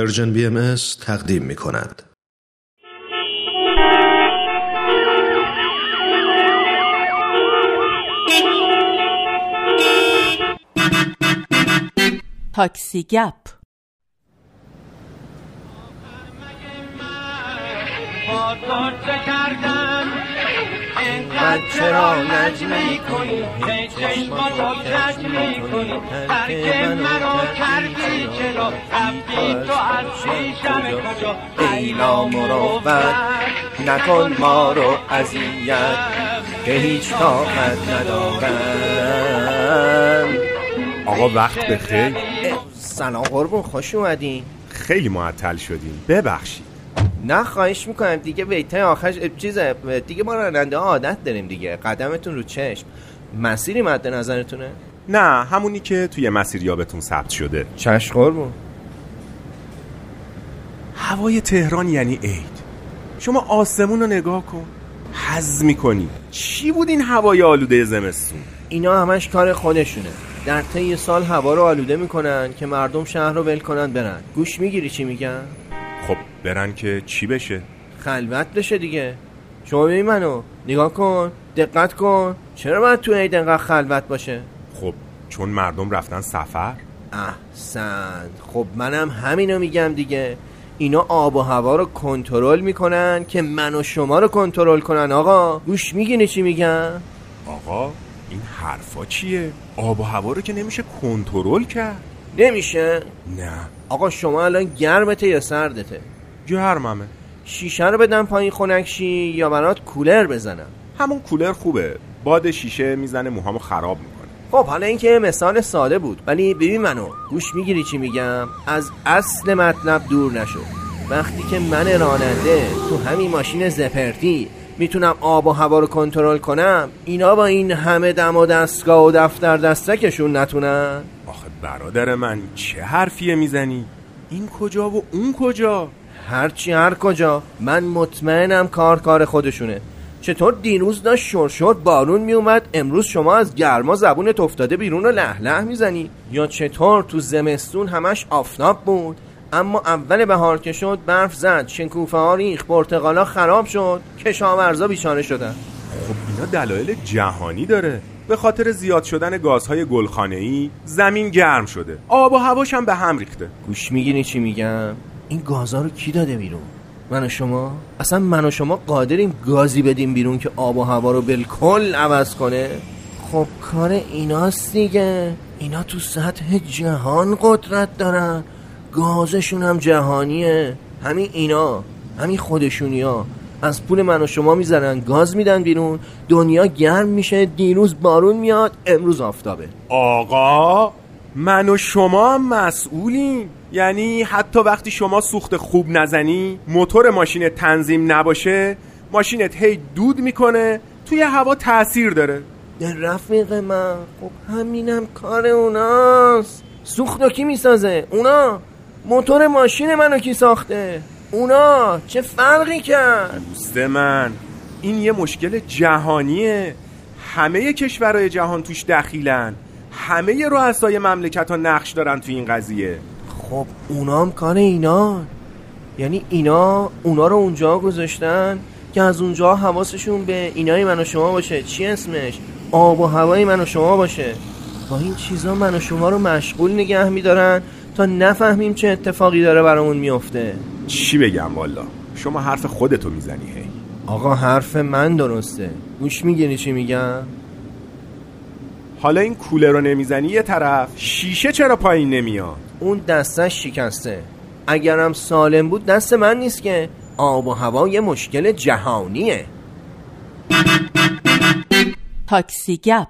Persian BM تقدیم می کند. تاکسی گپ من چرا لج می کنی چشماتو کج می کنی ترک منو کردی چرا؟ رفتی تو از پیشم کجا؟ ایلا مروت نکن ما رو اذیت که هیچ طاقت ندارم. آقا وقت بخیر. سلام قربون خوش اومدین. خیلی معطل شدیم. ببخشید. نه خواهش می‌کنم. دیگه ویتای آخرش چیز دیگه ما راننده ها عادت داریم دیگه. قدمتون رو چشم. مسیری مد نظرتونه؟ نه همونی که توی مسیریابتون ثبت شده. چشم قربون هوای تهران یعنی عید. شما آسمون رو نگاه کن. حز می‌کنی. چی بود این هوای آلوده زمستون؟ اینا همش کار خودشونه. در طی سال هوا رو آلوده می‌کنن که مردم شهر رو ول کنن برن. گوش می‌گیری چی میگن؟ خب برن که چی بشه؟ خلوت بشه دیگه. شما ببین منو. نگاه کن. دقت کن. چرا باید تو عید انقدر خلوت باشه؟ خب چون مردم رفتن سفر؟ احسن خب منم همینو میگم دیگه. اینا آب و هوا رو کنترل می‌کنن که من و شما رو کنترل کنن. آقا گوش میگینی چی میگم؟ آقا این حرفا چیه؟ آب و هوا رو که نمیشه کنترل کرد. نمیشه؟ نه. آقا شما الان گرمته یا سردته؟ گرممه. شیشه رو بدم پایین خنکشی یا برات کولر بزنم؟ همون کولر خوبه. باد شیشه می‌زنه موهامو خراب می‌کنه. خب حالا اینکه مثال ساده بود ولی ببین منو گوش می‌گیری چی میگم؟ از اصل مطلب دور نشو. وقتی که من راننده تو همین ماشین زپرتی می‌تونم آب و هوا رو کنترل کنم اینا با این همه دم و دستگاه و دفتر دستکشون نتونن؟ برادر من چه حرفیه می‌زنی؟ این کجا و اون کجا؟ هرچی هر کجا. من مطمئنم کار کار خودشونه. چطور دیروز داشت شرشر بارون میومد امروز شما از گرما زبون افتاده بیرون و لح لح می‌زنی؟ یا چطور تو زمستون همش آفتاب بود؟ اما اول بهار که شد برف زد شنکوفه ها ریخ پرتقالا خراب شد کشاورزا بیچاره شدن. دلایل جهانی داره. به خاطر زیاد شدن گازهای گلخانه‌ای زمین گرم شده. آب و هواش هم به هم ریخته. گوش می‌گیری چی میگم؟ این گازها رو کی داده بیرون؟ من و شما؟ اصلا من و شما قادریم گازی بدیم بیرون که آب و هوا رو بالکل عوض کنه؟ خب کار ایناست دیگه. اینا تو سطح جهان قدرت دارن. گازشون هم جهانیه. همین اینا. همین خودشونی ها از پول من و شما می‌زنن گاز میدن بیرون دنیا گرم میشه دیروز بارون میاد امروز آفتابه. آقا من و شما هم مسئولیم. یعنی حتی وقتی شما سوخت خوب نزنی موتور ماشین تنظیم نباشه ماشینت هی دود می‌کنه توی هوا تاثیر داره. رفیق من خب همینم کار اوناست. سوختو کی می‌سازه؟ اونا. موتور ماشین منو کی ساخته؟ اونا چه فرقی کرد؟ دوست من این یه مشکل جهانیه. همه کشورهای جهان توش دخیلن. همه رؤسای مملکت ها نقش دارن تو این قضیه. خب اونا هم کار اینا. یعنی اینا اونا رو اونجا گذاشتن که از اونجا حواسشون به اینای من و شما باشه. چی اسمش؟ آب و هوای من و شما باشه. با این چیزا من و شما رو مشغول نگه میدارن. تا نفهمیم چه اتفاقی داره برامون میفته چی بگم والا؟ شما حرف خودتو می‌زنی هی. آقا حرف من درسته. گوش می‌گیری چی میگم؟ حالا این کوله رو نمی‌زنی یه طرف؟ شیشه چرا پایین نمیاد؟ اون دستش شکسته. اگرم سالم بود دست من نیست که. آب و هوا یه مشکل جهانیه. تاکسی گپ.